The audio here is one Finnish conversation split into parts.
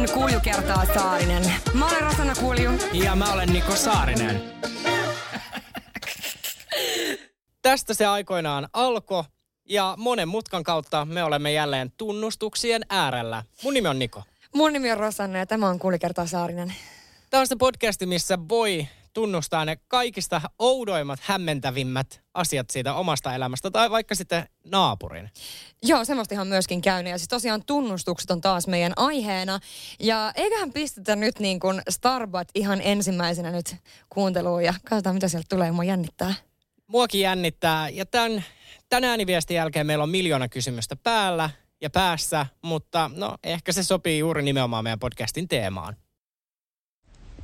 Podcast on Kulju kertaa Saarinen. Mä olen Rosanna Kulju. Ja mä olen Niko Saarinen. Tästä se aikoinaan alkoi ja monen mutkan kautta me olemme jälleen tunnustuksien äärellä. Mun nimi on Niko. Mun nimi on Rosanna ja tämä on Kulju kertaa Saarinen. Tämä on se podcasti, missä voi tunnustaa ne kaikista oudoimmat, hämmentävimmät asiat siitä omasta elämästä tai vaikka sitten naapurin. Joo, semmoista ihan myöskin käynyt. Ja siis tosiaan tunnustukset on taas meidän aiheena. Ja eiköhän pistetä nyt niin kuin Starbucks ihan ensimmäisenä nyt kuunteluun ja katsotaan mitä sieltä tulee. Mua jännittää. Muakin jännittää ja tämän, tänään ääniviestin jälkeen meillä on miljoona kysymystä päällä ja päässä, mutta no ehkä se sopii juuri nimenomaan meidän podcastin teemaan.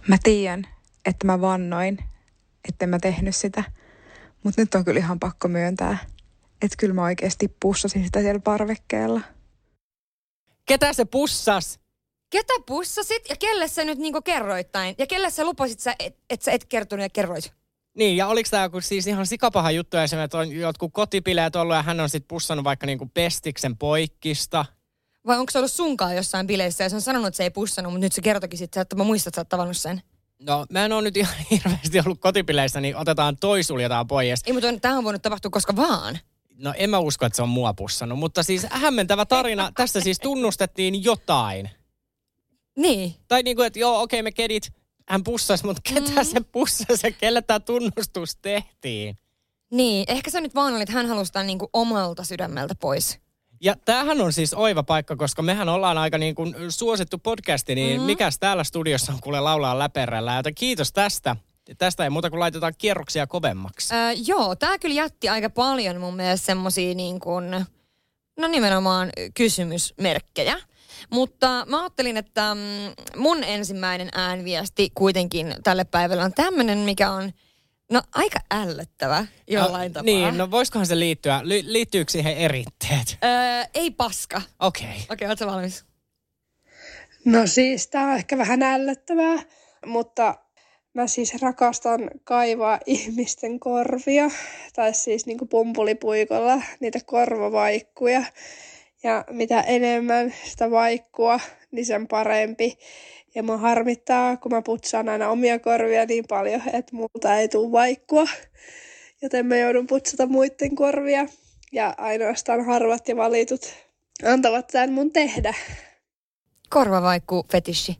Mä tiedän, että mä vannoin, etten mä tehnyt sitä. Mutta nyt on kyllä ihan pakko myöntää, että kyllä mä oikeasti pussasin sitä siellä parvekkeella. Ketä se pussas? Ketä pussasit ja kelle sä nyt niinku kerroittain? Ja kelle sä lupasit, sä, et, et sä et kertonut ja kerroit? Niin, ja oliko tämä joku siis ihan sikapaha juttu esimerkiksi, että on jotkut kotipileet ollut ja hän on sitten pussannut vaikka niinku pestiksen poikkista? Vai onko se ollut sunkaan jossain bileissä ja se on sanonut, että se ei pussannut, mutta nyt se kertokin sitten, että mä muistan, että sä oot tavannut sen. No, mä en ole nyt ihan hirveästi ollut kotipileissä, niin otetaan toi suljetaan pois. Ei, mutta tähän on voinut tapahtua koska vaan. No en mä usko, että se on mua pussannut, mutta siis hämmentävä tarina. Tässä siis tunnustettiin jotain. Niin. Tai niin kuin, että joo, okei, me kedit, hän pussasi, mutta ketä mm. se pussasi ja kelle tämä tunnustus tehtiin? Niin, ehkä se nyt vaan oli, että hän halusi tämän niin kuin omalta sydämeltä pois. Ja tämähän on siis oiva paikka, koska mehän ollaan aika niin kuin suosittu podcasti, niin mm. mikäs täällä studiossa on kuule laulaa läperällä. Joten kiitos tästä. Tästä ei muuta kuin laitetaan kierroksia kovemmaksi. Öö, joo, tämä kyllä jätti aika paljon mun mielestä semmosia niin kuin, no nimenomaan kysymysmerkkejä. Mutta mä ajattelin, että mm, mun ensimmäinen äänviesti kuitenkin tälle päivälle on tämmöinen, mikä on no aika ällöttävä jollain no, tapaa. Niin, no voisikohan se liittyä? Li- liittyykö siihen eritteet? Öö, ei paska. Okei. Okay. Okei, okay, ootko valmis? No siis tää on ehkä vähän ällöttävää, mutta mä siis rakastan kaivaa ihmisten korvia, tai siis niinku pumpulipuikolla niitä korvavaikkuja. Ja mitä enemmän sitä vaikkua, niin sen parempi. Ja mä harmittaa, kun mä putsaan aina omia korvia niin paljon, että multa ei tule vaikkua. Joten mä joudun putsata muiden korvia. Ja ainoastaan harvat ja valitut antavat tämän mun tehdä. Korvavaikku fetissi.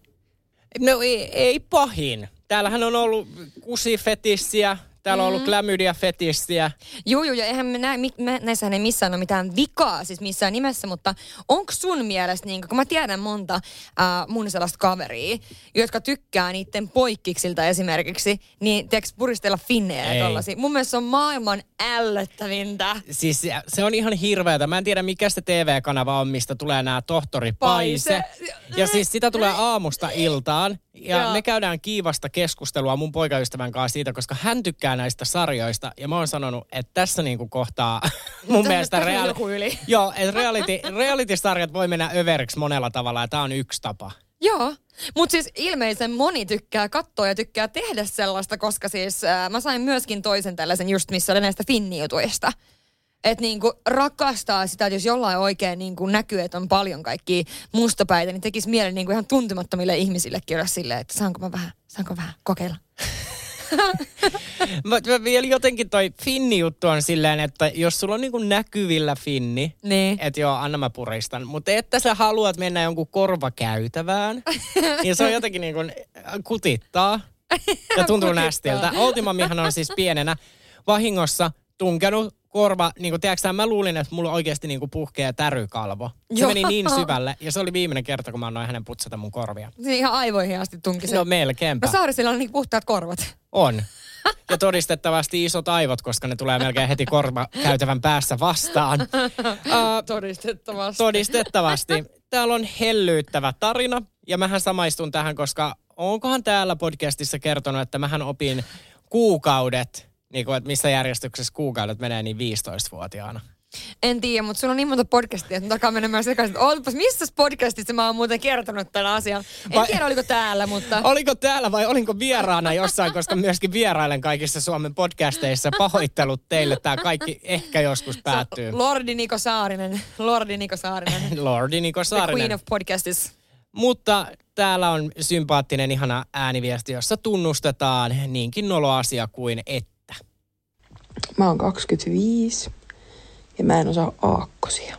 No ei, ei pahin. Täällähän on ollut kusifetissiä, Täällä on ollut mm. klamydia-fetistiä. Joo, joo, ja eihän me näe, me, näissähän ei missään ole mitään vikaa siis missään nimessä, mutta onko sun mielestä, niin kun mä tiedän monta äh, mun sellaista kaveria, jotka tykkää niiden poikkiksilta esimerkiksi, niin tiedätkö puristella finnejä ja tollasia. Mun mielestä se on maailman ällöttävintä. Siis se on ihan hirveätä. Mä en tiedä mikä se TV-kanava on, mistä tulee nämä tohtori Paise. Paise. Ja siis sitä tulee aamusta iltaan. Ja Joo. me käydään kiivasta keskustelua mun poikaystävän kanssa siitä, koska hän tykkää näistä sarjoista. Ja mä oon sanonut, että tässä niinku kohtaa mun mielestä reali- yli. Joo, että reality, reality-sarjat voi mennä överiksi monella tavalla ja tää on yksi tapa. Joo, mutta siis ilmeisen moni tykkää katsoa ja tykkää tehdä sellaista, koska siis äh, mä sain myöskin toisen tällaisen just, missä oli näistä finniutuista. Että niinku rakastaa sitä, että jos jollain oikein niinku näkyy, että on paljon kaikkia mustapäitä, niin tekisi mielen niinku ihan tuntemattomille ihmisillekin olla silleen, että saanko mä vähän, saanko vähän kokeilla. mä vielä jotenkin toi finni-juttu on silleen, että jos sulla on niinku näkyvillä finni, niin. että joo, anna mä puristan. Mutta että sä haluat mennä jonkun korvakäytävään, niin se on jotenkin niinku kutittaa ja tuntuu nästiltä. Ultimamihan on siis pienenä vahingossa tunkenut korva, niin kuin, tiedätkö, mä luulin, että mulla oikeasti niin kuin puhkee tärykalvo. Se Joo. meni niin syvälle, ja se oli viimeinen kerta, kun mä annoin hänen putsata mun korvia. Se ihan aivoihin asti tunki se. No melkeinpä. No Saarisilla on niin puhtaat korvat. On. Ja todistettavasti isot aivot, koska ne tulee melkein heti korva käytävän päässä vastaan. Uh, todistettavasti. Todistettavasti. täällä on hellyyttävä tarina. Ja mähän samaistun tähän, koska onkohan täällä podcastissa kertonut, että mähän opin kuukaudet, niin kuin, että missä järjestyksessä kuukaudet menee niin 15-vuotiaana. En tiedä, mutta sulla on niin monta podcastia, että takaa menemään sekaisin. Ootapas, missä podcastissa mä oon muuten kertonut tämän asian? En Vai- tiedä, oliko täällä, mutta... Oliko täällä vai olinko vieraana jossain, koska myöskin vierailen kaikissa Suomen podcasteissa. Pahoittelut teille, tämä kaikki ehkä joskus päättyy. Lordi Niko Saarinen. Lordi Niko Saarinen. Lordi Niko The Queen Saarinen. of Podcastis. Mutta täällä on sympaattinen ihana ääniviesti, jossa tunnustetaan niinkin noloasia kuin että. Mä oon 25 ja mä en osaa aakkosia.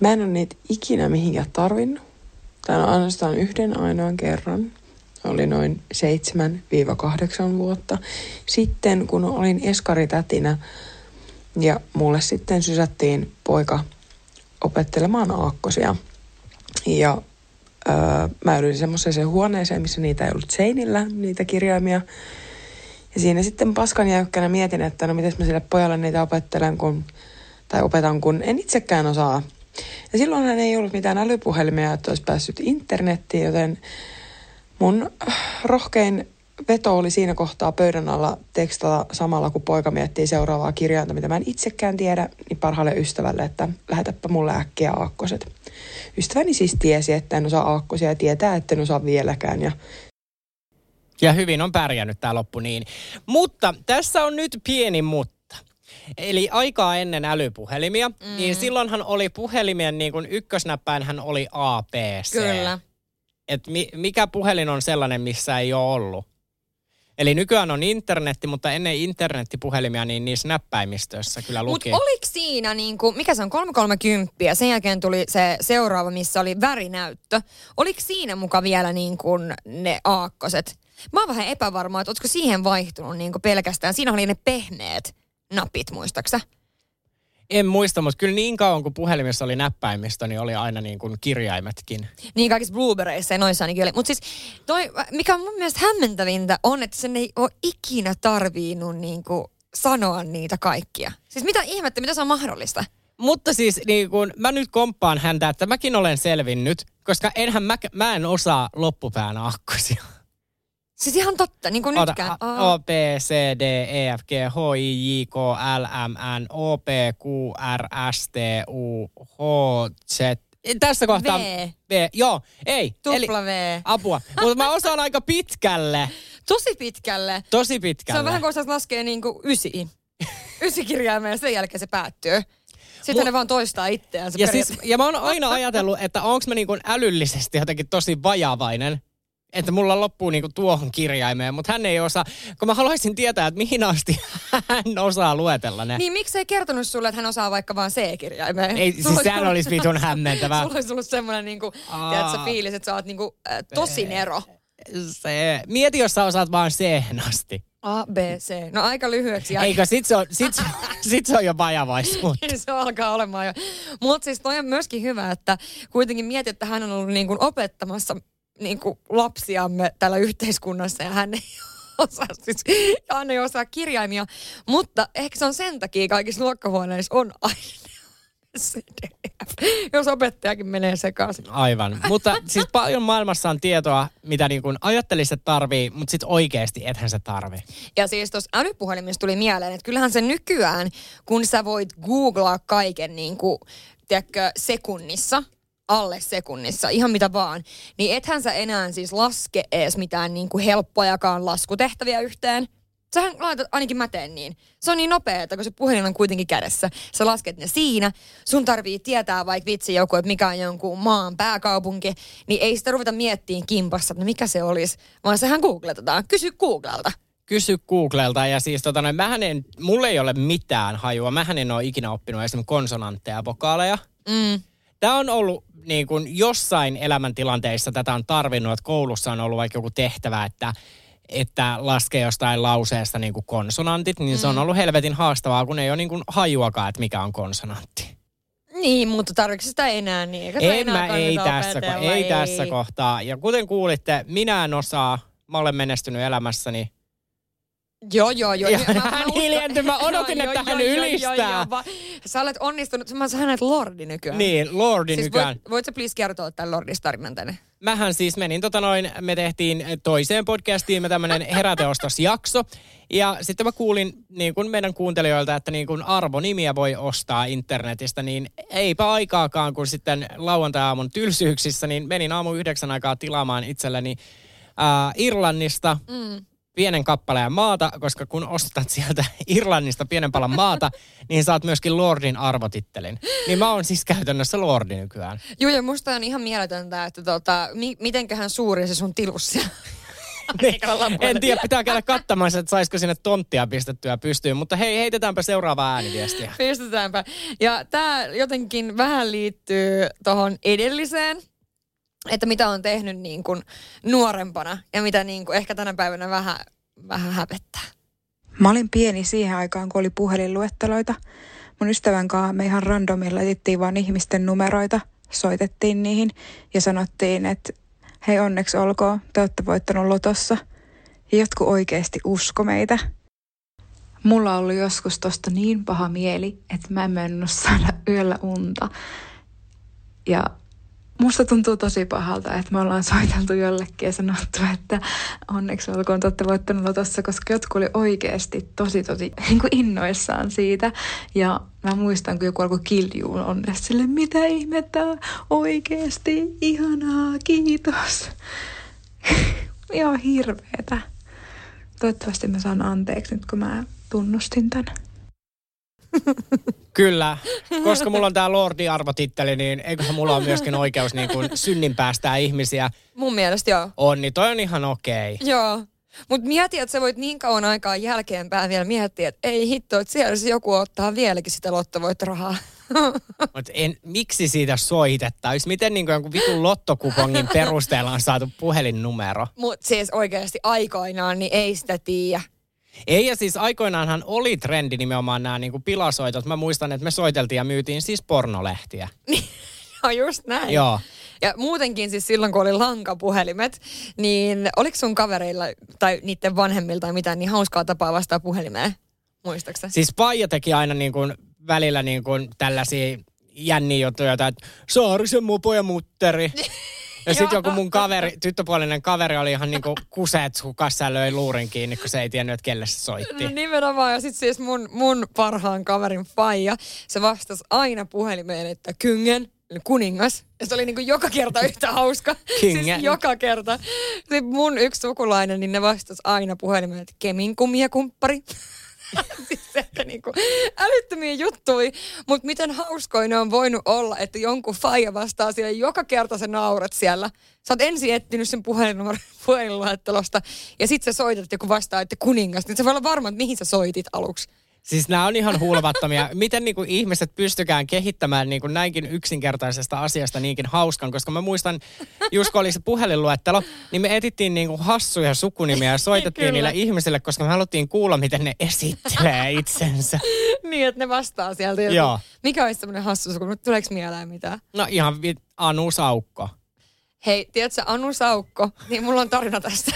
Mä en ole niitä ikinä mihinkään tarvinnut. Tää on ainoastaan yhden ainoan kerran. Oli noin 7-8 vuotta sitten, kun olin eskaritätinä ja mulle sitten sysättiin poika opettelemaan aakkosia. Ja öö, mä ydin semmoiseen huoneeseen, missä niitä ei ollut seinillä, niitä kirjaimia. Ja siinä sitten paskan jäykkänä mietin, että no miten mä sille pojalle niitä opettelen, kun, tai opetan, kun en itsekään osaa. Ja silloinhan ei ollut mitään älypuhelimia, että olisi päässyt internettiin, joten mun äh, rohkein veto oli siinä kohtaa pöydän alla tekstata samalla, kun poika miettii seuraavaa kirjainta, mitä mä en itsekään tiedä, niin parhaalle ystävälle, että lähetäpä mulle äkkiä aakkoset. Ystäväni siis tiesi, että en osaa aakkosia ja tietää, että en osaa vieläkään. Ja Ja hyvin on pärjännyt tämä loppu niin. Mutta tässä on nyt pieni mutta. Eli aikaa ennen älypuhelimia, mm. niin silloinhan oli puhelimien niin kuin ykkösnäppäinhän oli APC. Kyllä. Et mi, mikä puhelin on sellainen, missä ei ole ollut? Eli nykyään on internetti, mutta ennen internettipuhelimia, niin niissä näppäimistöissä kyllä Mutta luki. oliko siinä, niinku, mikä se on, 330 ja sen jälkeen tuli se seuraava, missä oli värinäyttö. Oliko siinä muka vielä niinku ne aakkoset? Mä oon vähän epävarma, että olisiko siihen vaihtunut niinku pelkästään. Siinä oli ne pehmeät napit, muistaksä? En muista, mutta kyllä niin kauan kuin puhelimessa oli näppäimistö, niin oli aina niin kuin kirjaimetkin. Niin kaikissa Blueberryissa ja noissa ainakin oli. Mutta siis toi, mikä on mun mielestä hämmentävintä on, että sen ei ole ikinä tarvinnut niinku sanoa niitä kaikkia. Siis mitä ihmettä, mitä se on mahdollista? Mutta siis niin kun, mä nyt komppaan häntä, että mäkin olen selvinnyt, koska enhän mä, mä en osaa loppupään akkosia. Siis ihan totta, niin kuin Ota, nytkään. A. O, P, C, D, E, F, G, H, I, J, K, L, M, N, O, P, Q, R, S, T, U, H, Z. Tässä kohtaa... V. V. Joo, ei. Tupla V. Apua. Mutta mä osaan aika pitkälle. Tosi pitkälle. Tosi pitkälle. Se on vähän kuin osaisi laskea niin kuin ysi. Ysi kirjaimia ja sen jälkeen se päättyy. Sitten Mu- ne vaan toistaa itseään. ja, siis, ja mä oon aina ajatellut, että onko mä niinku älyllisesti jotenkin tosi vajavainen. Että mulla loppuu niinku tuohon kirjaimeen, mutta hän ei osaa. Kun mä haluaisin tietää, että mihin asti hän osaa luetella ne. Niin miksi ei kertonut sulle, että hän osaa vaikka vaan C-kirjaimeen? Ei, siis sehän ollut- olisi vitun hämmentävää. Sulla olisi ollut semmoinen niinku, tiedätkö, fiilis, että sä oot niinku, äh, tosin ero. Se, mieti, jos sä osaat vaan c asti. A, B, C. No aika lyhyeksi. jäi. Eikö, sit se on, sit, se- sit se on jo vajavaisuutta. Se alkaa olemaan jo. Mutta siis toi on myöskin hyvä, että kuitenkin mietit, että hän on ollut niin kuin opettamassa niin kuin lapsiamme täällä yhteiskunnassa ja hän ei osaa siis, ja hän ei osaa kirjaimia. Mutta ehkä se on sen takia kaikissa luokkahuoneissa on aina CDF, jos opettajakin menee sekaisin. Aivan. Mutta siis paljon maailmassa on tietoa, mitä niin kuin ajattelisit, että tarvii, mutta sitten oikeasti ethän se tarvii. Ja siis tuossa älypuhelimista tuli mieleen, että kyllähän se nykyään, kun sä voit googlaa kaiken niin kuin, tiedätkö, sekunnissa, alle sekunnissa, ihan mitä vaan, niin ethän sä enää siis laske edes mitään niin kuin helppojakaan laskutehtäviä yhteen. Sähän laitat, ainakin mä teen niin. Se on niin nopeaa, kun se puhelin on kuitenkin kädessä. Sä lasket ne siinä. Sun tarvii tietää vaikka vitsi joku, että mikä on jonkun maan pääkaupunki. Niin ei sitä ruveta miettimään kimpassa, että no mikä se olisi. Vaan sehän googletetaan. Kysy Googlelta. Kysy Googlelta ja siis tota, noin, mähän en, mulla ei ole mitään hajua. Mähän en ole ikinä oppinut esimerkiksi konsonantteja ja vokaaleja. Mm. Tämä on ollut niin kuin jossain elämäntilanteissa tätä on tarvinnut, että koulussa on ollut vaikka joku tehtävä, että että laskee jostain lauseesta niin kuin konsonantit, niin se on ollut helvetin haastavaa, kun ei ole niin kuin hajuakaan, että mikä on konsonantti. Niin, mutta tarvitsetko sitä enää niin? Eikö sitä En enää mä, ei tässä, ko- opetella? ei tässä kohtaa. Ja kuten kuulitte, minä en osaa, mä olen menestynyt elämässäni. Joo, joo, joo. Ja Mä- hän hiljentyi, mä odotin, Joo, että joo, hän joo, ylistää. joo, joo, va- Sä olet onnistunut. Mä sä hänet lordi nykyään. Niin, Lordi Siis nykyään. voit, voit sä please kertoa tämän lordistarinan tänne? Mähän siis menin, tota noin, me tehtiin toiseen podcastiin me tämmönen heräteostosjakso. Ja sitten mä kuulin niin kuin meidän kuuntelijoilta, että niin kuin arvonimiä voi ostaa internetistä, niin eipä aikaakaan, kun sitten lauantai-aamun tylsyyksissä, niin menin aamu yhdeksän aikaa tilaamaan itselleni ää, Irlannista mm. Pienen kappaleen maata, koska kun ostat sieltä Irlannista pienen palan maata, niin saat myöskin Lordin arvotittelin. Niin mä oon siis käytännössä Lordi nykyään. Joo, ja musta on ihan mieletöntä, että tota, mi- mitenköhän suuri se sun tilus siellä. Niin, en tiedä, pitää käydä katsomaan, että saisiko sinne tonttia pistettyä pystyyn. Mutta hei, heitetäänpä seuraavaa ääniviestiä. Pistetäänpä. Ja tämä jotenkin vähän liittyy tuohon edelliseen, että mitä on tehnyt niin kuin nuorempana ja mitä niin kuin ehkä tänä päivänä vähän, vähän hävettää. Mä olin pieni siihen aikaan, kun oli puhelinluetteloita. Mun ystävän kanssa me ihan randomilla laitettiin vaan ihmisten numeroita, soitettiin niihin ja sanottiin, että hei onneksi olkoon, te olette voittanut lotossa. Ja jotkut oikeasti usko meitä. Mulla on ollut joskus tosta niin paha mieli, että mä en mennyt saada yöllä unta. Ja musta tuntuu tosi pahalta, että me ollaan soiteltu jollekin ja sanottu, että onneksi olkoon te olette voittanut lotossa, koska jotkut oli oikeasti tosi tosi niin kuin innoissaan siitä. Ja mä muistan, kun joku alkoi kiljuun onnesta sille, mitä ihmettä, oikeasti, ihanaa, kiitos. Ihan hirveetä. Toivottavasti mä saan anteeksi nyt, kun mä tunnustin tämän. Kyllä, koska mulla on tää Lordi-arvotitteli, niin eiköhän mulla ole myöskin oikeus niin kuin synnin päästää ihmisiä. Mun mielestä joo. On, niin toi on ihan okei. Joo. Mutta mieti, että sä voit niin kauan aikaa jälkeenpäin vielä miettiä, että ei hitto, että siellä se joku ottaa vieläkin sitä lottovoittorahaa. Mutta en, miksi siitä soitettaisiin? Miten niin jonkun vitun lottokupongin perusteella on saatu puhelinnumero? Mutta siis oikeasti aikoinaan, niin ei sitä tiedä. Ei, ja siis aikoinaanhan oli trendi nimenomaan nämä niin kuin pilasoitot. Mä muistan, että me soiteltiin ja myytiin siis pornolehtiä. No just näin. Joo. Ja muutenkin siis silloin, kun oli lankapuhelimet, niin oliko sun kavereilla tai niiden vanhemmilta tai mitään niin hauskaa tapaa vastaa puhelimeen? Muistaaksä? Siis Paija teki aina niin kuin välillä niin kuin tällaisia jänniä juttuja, että Saarisen mupo ja mutteri. Ja sitten joku mun kaveri, tyttöpuolinen kaveri oli ihan niinku kuseet hukassa ja löi luurin kiinni, kun se ei tiennyt, että kelle se soitti. No nimenomaan. Ja sitten siis mun, mun parhaan kaverin faija, se vastasi aina puhelimeen, että kyngen, kuningas. Ja se oli niinku joka kerta yhtä hauska. Kyngen. Siis joka kerta. Sitten mun yksi sukulainen, niin ne vastasi aina puhelimeen, että kemin kumia kumppari. siis että niinku älyttömiä juttuja, mutta miten hauskoja ne on voinut olla, että jonkun faija vastaa siellä joka kerta sä naurat siellä. Sä oot ensin etsinyt sen puhelinnumeron puhelinluettelosta ja sit sä soitat, että joku vastaa, että kuningas, niin sä voi olla varma, että mihin sä soitit aluksi. Siis nämä on ihan hulvattomia. Miten niinku ihmiset pystykään kehittämään niinku näinkin yksinkertaisesta asiasta niinkin hauskan, koska mä muistan, just kun oli se puhelinluettelo, niin me etittiin niinku hassuja sukunimiä ja soitettiin niille ihmisille, koska me haluttiin kuulla, miten ne esittelee itsensä. niin, että ne vastaa sieltä. Joo. Mikä olisi semmoinen hassu suku? Tuleeko mieleen mitään? No ihan vi- Anu Saukko. Hei, tiedätkö Anu Saukko? Niin mulla on tarina tästä.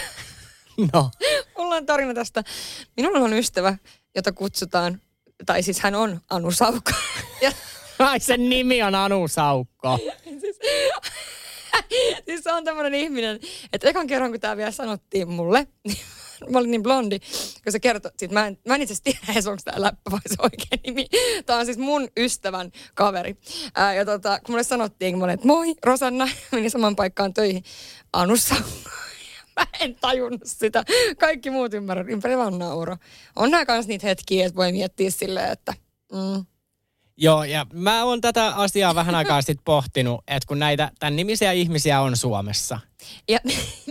No. Mulla on tarina tästä. Minulla on ystävä, jota kutsutaan, tai siis hän on Anu Saukko. Ja Ai sen nimi on Anu Saukko. siis se on tämmöinen ihminen, että ekan kerran kun tämä vielä sanottiin mulle, niin mä olin niin blondi, kun se kertoi, sit mä en, mä en itse asiassa tiedä edes, onko tämä läppä vai se oikea nimi. Tämä on siis mun ystävän kaveri. Ää, ja tota, kun mulle sanottiin, kun mä olin, että moi Rosanna, menin saman paikkaan töihin Anussa. Mä en tajunnut sitä. Kaikki muut ymmärrän, ympäri vaan nauro. On nämä kans niitä hetkiä, että voi miettiä silleen, että mm, Joo, ja mä oon tätä asiaa vähän aikaa sitten pohtinut, että kun näitä tämän nimisiä ihmisiä on Suomessa, ja,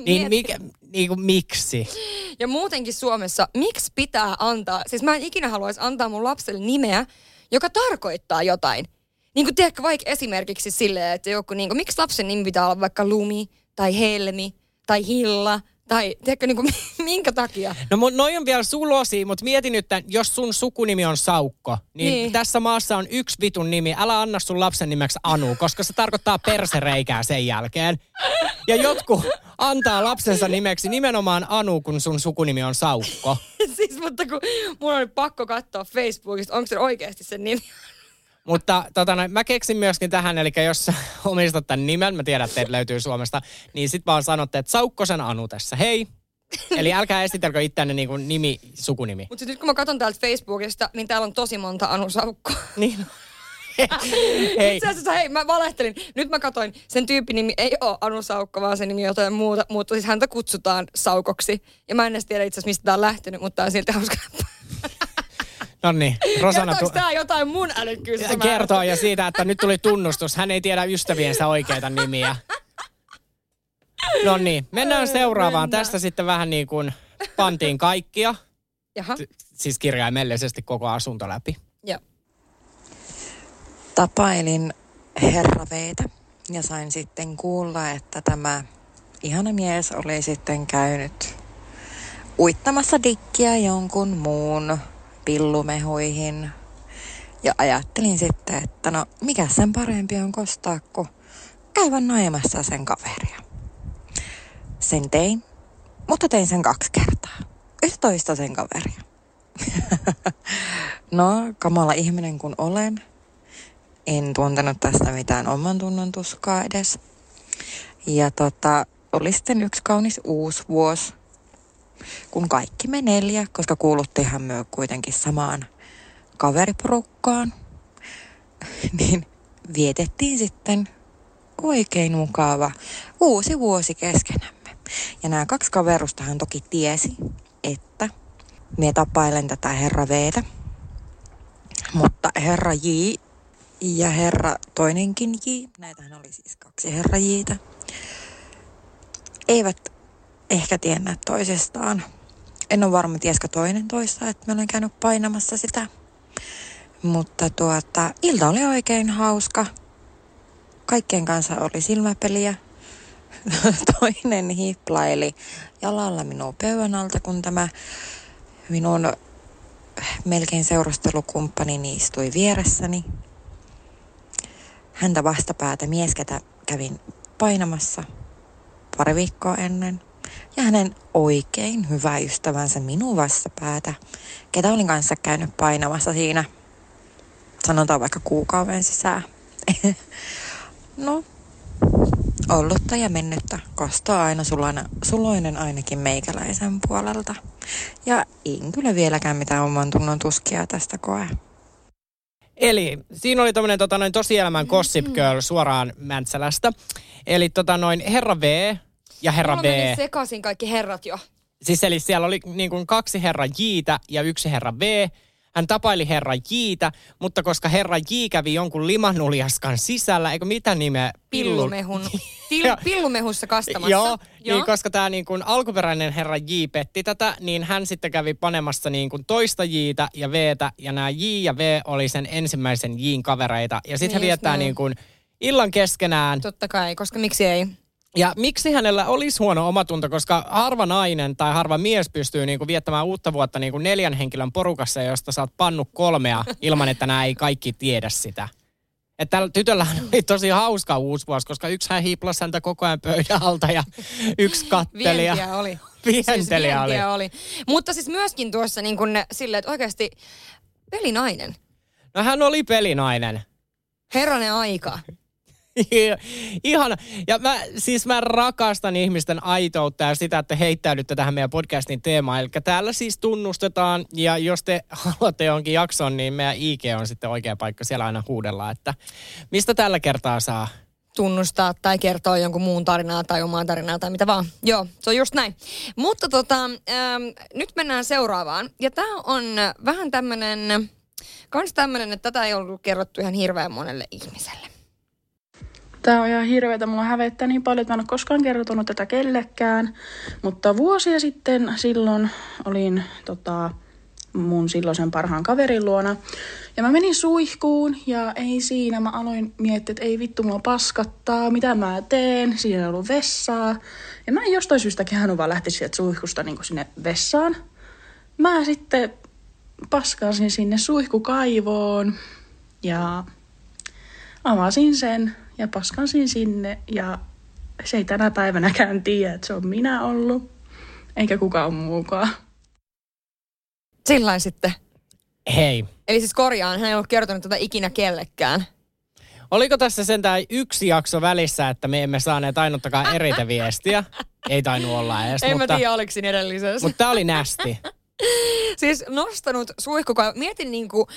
niin, mikä, niin kuin, miksi? Ja muutenkin Suomessa, miksi pitää antaa, siis mä en ikinä haluaisi antaa mun lapselle nimeä, joka tarkoittaa jotain. Niin kuin tiedätkö vaikka esimerkiksi silleen, että joku, niin kuin, miksi lapsen nimi pitää olla vaikka Lumi tai Helmi tai Hilla tai tiedätkö niin kuin, minkä takia? No noi on vielä sulosia, mutta mieti nyt, että jos sun sukunimi on Saukko, niin, Niin. tässä maassa on yksi vitun nimi. Älä anna sun lapsen nimeksi Anu, koska se tarkoittaa persereikää sen jälkeen. Ja jotkut antaa lapsensa nimeksi nimenomaan Anu, kun sun sukunimi on Saukko. siis mutta kun mulla on nyt pakko katsoa Facebookista, onko se oikeasti sen nimi. Mutta tota, no, mä keksin myöskin tähän, eli jos omistat tämän nimen, mä tiedän, että teitä löytyy Suomesta, niin sit vaan sanotte, että Saukkosen Anu tässä, hei. Eli älkää esitelkö itseänne niin kuin nimi, sukunimi. Mutta nyt kun mä katson täältä Facebookista, niin täällä on tosi monta Anu Saukkoa. Niin. hei, Itse asiassa, hei, mä valehtelin. Nyt mä katsoin, sen tyypin nimi ei ole Anu Saukko, vaan sen nimi on jotain muuta, mutta siis häntä kutsutaan Saukoksi. Ja mä en edes tiedä itse asiassa, mistä tää on lähtenyt, mutta tää on silti hauska. No niin, Rosanna Kertooko tu- tää jotain mun älykkyydestä? kertoo ja siitä, että nyt tuli tunnustus. Hän ei tiedä ystäviensä oikeita nimiä. No niin, mennään seuraavaan. mennään. Tästä sitten vähän niin kuin pantiin kaikkia, Jaha, siis kirjaimellisesti koko asunto läpi. joo. tapailin herra Veetä ja sain sitten kuulla, että tämä ihana mies oli sitten käynyt uittamassa dikkiä jonkun muun pillumehuihin. Ja ajattelin sitten, että no mikä sen parempi on kostaa kuin käydä naimassa sen kaveria. Sen tein, mutta tein sen kaksi kertaa. Yhtä toista sen kaveria. no, kamala ihminen kun olen, en tuntenut tästä mitään oman tunnon tuskaa edes. Ja tota, oli sitten yksi kaunis uusi vuosi, kun kaikki me neljä, koska kuuluttiinhan myö kuitenkin samaan kaveriporukkaan, niin vietettiin sitten oikein mukava uusi vuosi keskenämme. Ja nämä kaksi kaverustahan toki tiesi, että me tapailen tätä herra Veetä, mutta herra J ja herra toinenkin J, näitähän oli siis kaksi herra Jitä, eivät ehkä tienneet toisestaan. En ole varma, tiesikö toinen toista, että mä olen käynyt painamassa sitä. Mutta tuota, ilta oli oikein hauska. Kaikkien kanssa oli silmäpeliä. Toinen hiplaili jalalla minun pöydän alta, kun tämä minun melkein seurustelukumppanini istui vieressäni. Häntä vastapäätä mies, ketä kävin painamassa pari viikkoa ennen. Ja hänen oikein hyvä ystävänsä minun vastapäätä, ketä olin kanssa käynyt painamassa siinä, sanotaan vaikka kuukauden sisään. no, ollutta ja mennyttä kostaa aina sulana, suloinen ainakin meikäläisen puolelta. Ja en kyllä vieläkään mitään oman tunnon tuskia tästä koe. Eli siinä oli tämmöinen tota, noin tosielämän Gossip Girl suoraan Mäntsälästä. Eli tota, noin herra V ja herra Mulla B. meni sekaisin kaikki herrat jo. Siis eli siellä oli niin kuin kaksi herra Jitä ja yksi herra V. Hän tapaili herra Jitä, mutta koska herra J kävi jonkun limanuljaskan sisällä, eikö mitä nimeä? Pillumehun. Joo. Til, pillumehussa kastamassa. Joo, Niin koska tämä niin kuin alkuperäinen herra J petti tätä, niin hän sitten kävi panemassa niin kuin toista Jtä ja Vtä, ja nämä J ja V oli sen ensimmäisen Jin kavereita. Ja sitten Niin he just viettää niin kuin illan keskenään. Totta kai, koska miksi ei? Ja miksi hänellä olisi huono omatunto, koska harva nainen tai harva mies pystyy niinku viettämään uutta vuotta niinku neljän henkilön porukassa, josta sä oot pannut kolmea ilman, että nämä ei kaikki tiedä sitä. Että tällä tytöllähän oli tosi hauska uusi vuosi, koska yksi hän hiiplasi häntä koko ajan pöydän alta ja yksi katteli. Vientiä oli. Oli. vientiä oli. Mutta siis myöskin tuossa niin kuin silleen, että oikeasti pelinainen. No hän oli pelinainen. Herranen aika. Ihana. Ja mä, siis mä rakastan ihmisten aitoutta ja sitä, että heittäydytte tähän meidän podcastin teemaan. Eli täällä siis tunnustetaan, ja jos te haluatte jonkin jakson, niin meidän IG on sitten oikea paikka. Siellä aina huudellaan, että mistä tällä kertaa saa. tunnustaa tai kertoa jonkun muun tarinaa tai omaa tarinaa tai mitä vaan. Joo, se on just näin. Mutta tota, ähm, nyt mennään seuraavaan. Ja tämä on vähän tämmönen, kans tämmönen, että tätä ei ollut kerrottu ihan hirveän monelle ihmiselle. Tää on ihan hirveetä. Mulla hävettää niin paljon, että mä en ole koskaan kertonut tätä kellekään. Mutta vuosia sitten silloin olin tota, mun silloisen parhaan kaverin luona. Ja mä menin suihkuun ja ei siinä. Mä aloin miettiä, että ei vittu mua paskattaa, mitä mä teen. Siinä ei ollut vessaa. Ja mä en jostain syystä kehannut vaan lähteä sieltä suihkusta niin sinne vessaan. Mä sitten paskasin sinne suihkukaivoon ja avasin sen ja paskansin sinne ja se ei tänä päivänäkään tiedä, että se on minä ollut, eikä kukaan muukaan. Sillä sitten. Hei, Eli siis korjaan, hän ei ollut kertonut tätä ikinä kellekään. oliko tässä sentään yksi jakso välissä, että me emme saaneet ainuttakaan eriteviestiä? Ei tainnut olla edes, En mutta, mä tiedä, oliko siinä edellisessä. mutta tämä oli nästi. Siis nostanut suihkukaa. Mietin niinku,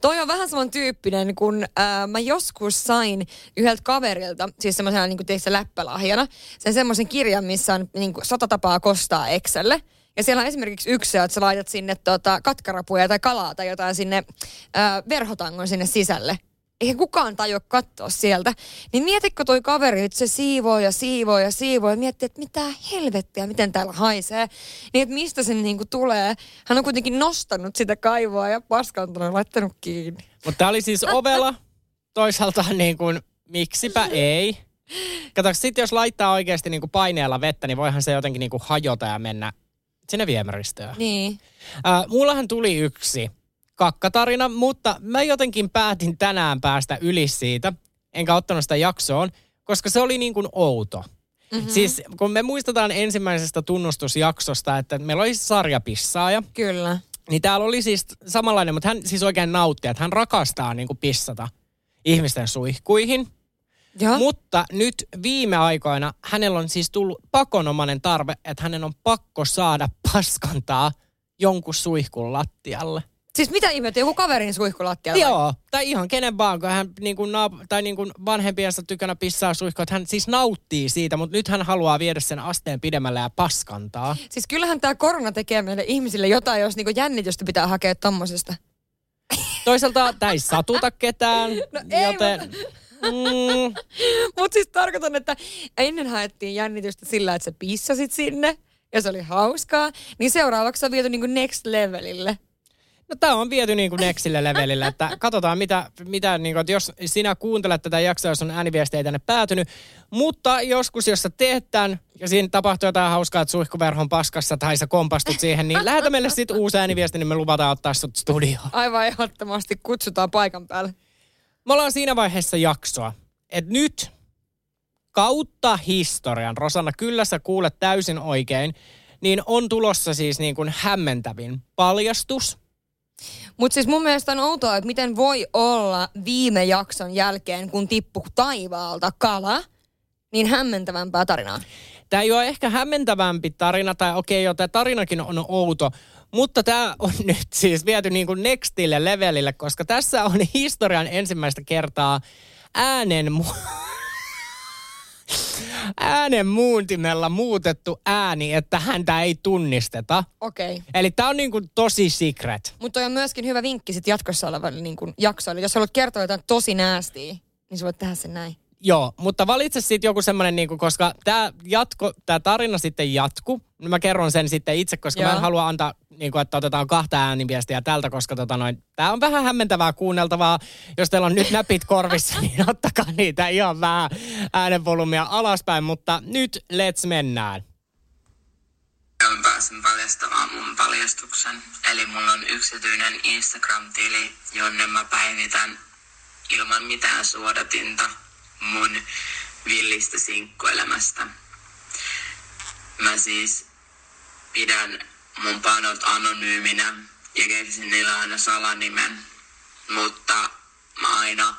toi on vähän saman tyyppinen, kun ää, mä joskus sain yhdeltä kaverilta, siis semmoisena niinku teissä läppälahjana, sen semmoisen kirjan, missä on niinku sata tapaa kostaa Excelle. Ja siellä on esimerkiksi yksi että sä laitat sinne tota, katkarapuja tai kalaa tai jotain sinne ää, verhotangon sinne sisälle. Eihän kukaan tajua katsoa sieltä. Niin mietitkö toi kaveri, että se siivoo ja siivoo ja siivoo ja miettii, että mitä helvettiä, miten täällä haisee. Niin, että mistä se niinku tulee. Hän on kuitenkin nostanut sitä kaivoa ja paskantunut ja laittanut kiinni. Mutta tämä oli siis ovela. Toisaalta niin kuin, miksipä ei. Kato, sitten jos laittaa oikeasti niin kuin paineella vettä, niin voihan se jotenkin niin kuin hajota ja mennä sinne viemäristöön. Niin. Äh, mullahan tuli yksi kakkatarina, mutta mä jotenkin päätin tänään päästä yli siitä, enkä ottanut sitä jaksoon, koska se oli niin kuin outo. Mm-hmm. Siis kun me muistetaan ensimmäisestä tunnustusjaksosta, että meillä oli sarjapissaaja, Kyllä. niin täällä oli siis samanlainen, mutta hän siis oikein nautti, että hän rakastaa niin kuin pissata ihmisten suihkuihin. Joo. Mutta nyt viime aikoina hänellä on siis tullut pakonomainen tarve, että hänen on pakko saada paskantaa jonkun suihkun lattialle. Siis mitä ihmettä, joku kaverin suihkulattialla? vai? Joo, tai ihan kenen vaan, kun hän niin kuin naap- tai niin kuin vanhempiensa tykönä pissaa suihkua, että hän siis nauttii siitä, mutta nyt hän haluaa viedä sen asteen pidemmälle ja paskantaa. Siis kyllähän tämä korona tekee meille ihmisille jotain, jos niinku jännitystä pitää hakea tommosesta. Toisaalta tämä ei satuta ketään, No ei, joten... Mm, Mutta siis tarkoitan, että ennen haettiin jännitystä sillä, että sä pissasit sinne ja se oli hauskaa, niin seuraavaksi se on viety niinku next levelille. No tämä on viety niin kuin nextille levelille, että katsotaan mitä, mitä niin kuin, että jos sinä kuuntelet tätä jaksoa, jos on ääniviestejä tänne päätynyt, mutta joskus jos sä teet tämän ja siinä tapahtuu jotain hauskaa, että suihkuverhon paskassa tai sä kompastut siihen, niin lähetä meille sitten uusi ääniviesti, niin me luvataan ottaa sut studioon. Aivan ehdottomasti kutsutaan paikan päälle. Me ollaan siinä vaiheessa jaksoa, että nyt kautta historian, Rosanna, kyllä sä kuulet täysin oikein, niin on tulossa siis niin kuin hämmentävin paljastus. Mutta siis mun mielestä on outoa, että miten voi olla viime jakson jälkeen, kun tippu taivaalta kala, niin hämmentävämpää tarinaa. Tämä ei ole ehkä hämmentävämpi tarina, tai okei, joo, tämä tarinakin on outo, mutta tämä on nyt siis viety niin kuin nextille levelille, koska tässä on historian ensimmäistä kertaa äänen, mu- äänen muuntimella muutettu ääni, että häntä ei tunnisteta. Okei. Okay. Eli tämä on niin kuin tosi secret. Mutta on myöskin hyvä vinkki sit jatkossa olevalle niin kun jaksoille. Jos haluat kertoa jotain tosi näästiä, niin sä voit tehdä sen näin. Joo, mutta valitse sitten joku semmoinen, niinku, koska tämä jatko, tämä tarina sitten jatku. Niin Mä kerron sen sitten itse, koska Joo. mä en halua antaa, niinku, että otetaan kahta ääniviestiä tältä, koska tota noin, tämä on vähän hämmentävää kuunneltavaa. Jos teillä on nyt näpit korvissa, niin ottakaa niitä ihan vähän äänenvolumia alaspäin, mutta nyt let's mennään. Pääsin paljastamaan mun paljastuksen. Eli mulla on yksityinen Instagram-tili, jonne mä päivitän ilman mitään suodatinta mun villistä sinkkuelämästä. Mä siis pidän mun panot anonyyminä ja keksin niillä aina salanimen, mutta mä aina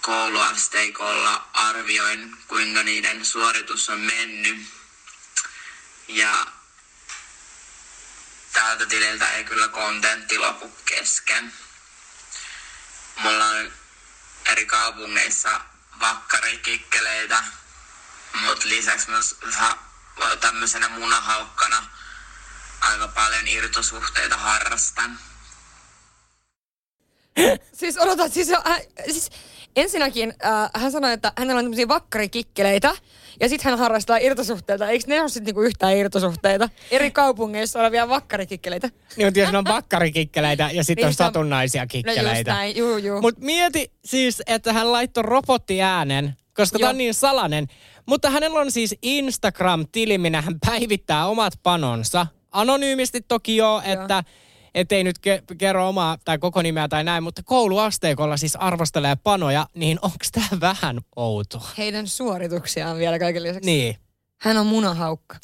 kouluasteikolla arvioin, kuinka niiden suoritus on mennyt. Ja tältä tililtä ei kyllä kontentti lopu kesken. Mulla on eri kaupungeissa vakkarikikkeleitä, mutta lisäksi myös tämmöisenä munahaukkana aika paljon irtosuhteita harrastan. Siis odotat, siis, äh, siis ensinnäkin äh, hän sanoi, että hänellä on tämmöisiä vakkarikikkeleitä ja sitten hän harrastaa irtosuhteita. Eikö ne ole sitten niinku yhtään irtosuhteita? Eri kaupungeissa olevia vakkarikikkeleitä. Niin, mutta jos ne on bakkarikikkeleitä ja sitten Niin, on satunnaisia No just kikkeleitä. näin, juu juu. Mutta mieti siis, että hän laittoi robottiäänen, koska tämä on niin salainen. Mutta hänellä on siis Instagram-tili, minä hän päivittää omat panonsa. Anonyymisti toki joo, että ettei nyt ke- kerro omaa tai koko nimeä tai näin, mutta kouluasteikolla siis arvostelee panoja, niin onko tämä vähän outoa? Heidän suorituksiaan vielä kaiken lisäksi. Niin. Hän on munahaukka.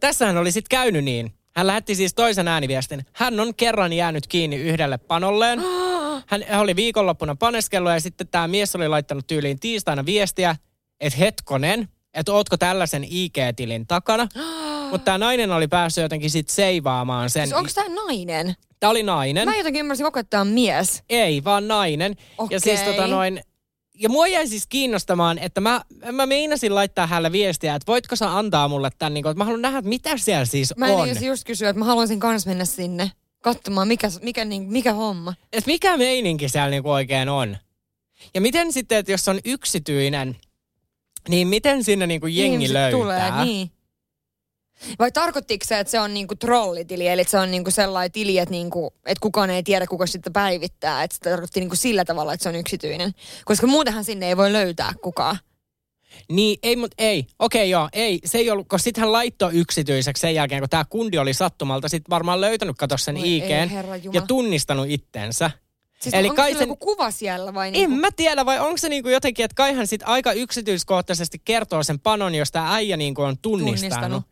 Tässähän oli sitten käynyt niin, Hän lähetti siis toisen ääniviestin. Hän on kerran jäänyt kiinni yhdelle panolleen. Hän oli viikonloppuna paneskellut ja sitten tämä mies oli laittanut tyyliin tiistaina viestiä, että hetkonen, että ootko tällaisen IG-tilin takana. Mutta tämä nainen oli päässyt jotenkin sitten seivaamaan sen. Siis onko tämä nainen? Tämä oli nainen. Mä jotenkin ymmärsin koko että tämä on mies. Ei, vaan nainen. Ja siis tota noin, ja mua jäi siis kiinnostamaan, että mä, mä meinasin laittaa hänelle viestiä, että voitko sä antaa mulle tämän, niin kuin, että mä haluan nähdä, että mitä siellä siis Mä on. en just kysyä, että mä haluaisin kans mennä sinne katsomaan, mikä, mikä, niin, mikä homma. Et mikä meininki siellä niinku oikein on. Ja miten sitten, että jos on yksityinen, niin miten sinne niinku jengi Ihmiset löytää? Tulee, niin. Vai tarkoittiko se, että se on niinku trollitili, eli se on niinku sellainen tili, että, niinku, että kukaan ei tiedä, kuka sitä päivittää. Että se tarkoitti niinku sillä tavalla, että se on yksityinen. Koska muutenhan sinne ei voi löytää kukaan. Niin, ei, mutta ei. Okei, joo, ei. Se ei ollut, koska sitten hän laittoi yksityiseksi sen jälkeen, kun tämä kundi oli sattumalta sitten varmaan löytänyt, kato sen ei, IGn Jumala. ja tunnistanut itsensä. Siis Eli onko kai sen- joku kuva siellä vai En niinku? mä tiedä, vai onko se niinku jotenkin, että kaihan sit aika yksityiskohtaisesti kertoo sen panon, jos tämä äijä niinku on tunnistanut. Tunnistanut.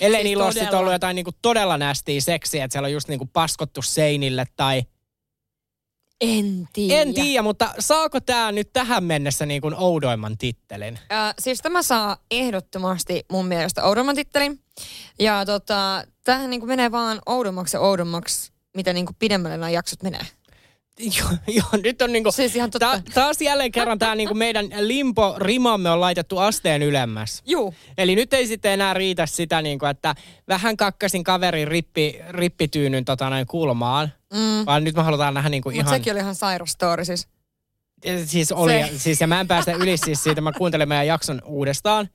Ellei Siis niillä ole todella. ollut jotain niinku todella nästiä seksiä, että siellä on just niinku paskottu seinille tai... En tiedä. En tiedä, mutta saako tämä nyt tähän mennessä niinku oudoimman tittelin? Äh, siis tämä saa ehdottomasti mun mielestä oudomman tittelin. Ja tota, tämähän niinku menee vaan oudommaksi ja oudommaksi, mitä niinku pidemmälle nämä jaksot menee. Joo, joo, nyt on niinku... Siis ihan totta. Ta- taas jälleen kerran tämä niinku meidän limpo-rimamme on laitettu asteen ylemmäs. Juu. Eli nyt ei sitten enää riitä sitä, niinku, että vähän kakkasin kaverin rippi, rippityynyn tota, noin kulmaan. Mm. Vaan nyt me halutaan nähdä niinku Mutta ihan... sekin oli ihan sairas story siis. Siis oli, Se- siis ja mä en päästä yli siis siitä, mä kuuntelen meidän jakson uudestaan.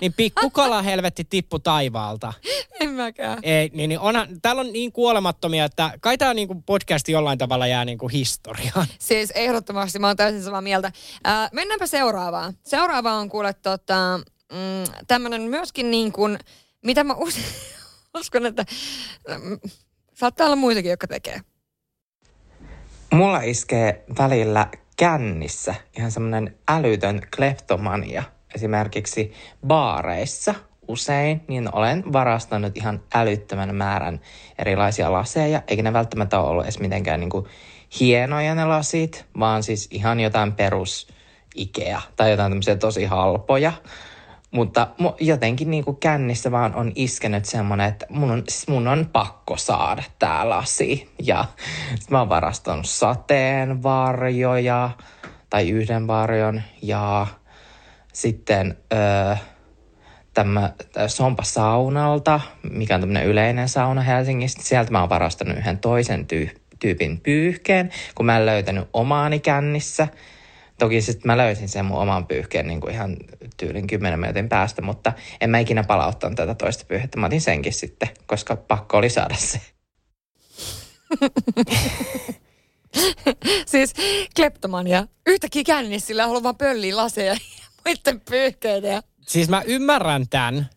Niin pikkukala helvetti tippu taivaalta. En mäkään. Ei, niin, niin onhan, täällä on niin kuolemattomia, että kai tämä niin podcasti jollain tavalla jää niin kuin historiaan. Siis ehdottomasti mä oon täysin samaa mieltä. Ää, mennäänpä seuraavaan. Seuraava on kuule tota, mm, tämmönen myöskin niin kuin, mitä mä us- uskon, että mm, saattaa olla muitakin, jotka tekee. Mulla iskee välillä kännissä ihan semmoinen älytön kleptomania. Esimerkiksi baareissa usein, niin olen varastanut ihan älyttömän määrän erilaisia laseja, eikä ne välttämättä ole ollut edes mitenkään niin kuin hienoja ne lasit, vaan siis ihan jotain perus Ikea tai jotain tämmöisiä tosi halpoja. Mutta mu- jotenkin niin kuin kännissä vaan on iskenyt semmoinen, että mun on, siis mun on pakko saada tää lasi. Ja mä oon varastanut sateenvarjoja tai yhden varjon ja sitten öö, tämä Sompa saunalta, mikä on tämmöinen yleinen sauna Helsingistä. Sieltä mä oon varastanut yhden toisen tyy- tyypin pyyhkeen, kun mä en löytänyt omaani kännissä. Toki sitten mä löysin sen mun oman pyyhkeen niin kuin ihan tyylin 10 minuutin päästä, mutta en mä ikinä palauttanut tätä toista pyyhettä. Mä otin senkin sitten, koska pakko oli saada se. siis kleptomania. Yhtäkkiä kännissä sillä haluaa vaan pölliä laseja ja muiden pyyhkeitä. Ja... Siis mä ymmärrän tämän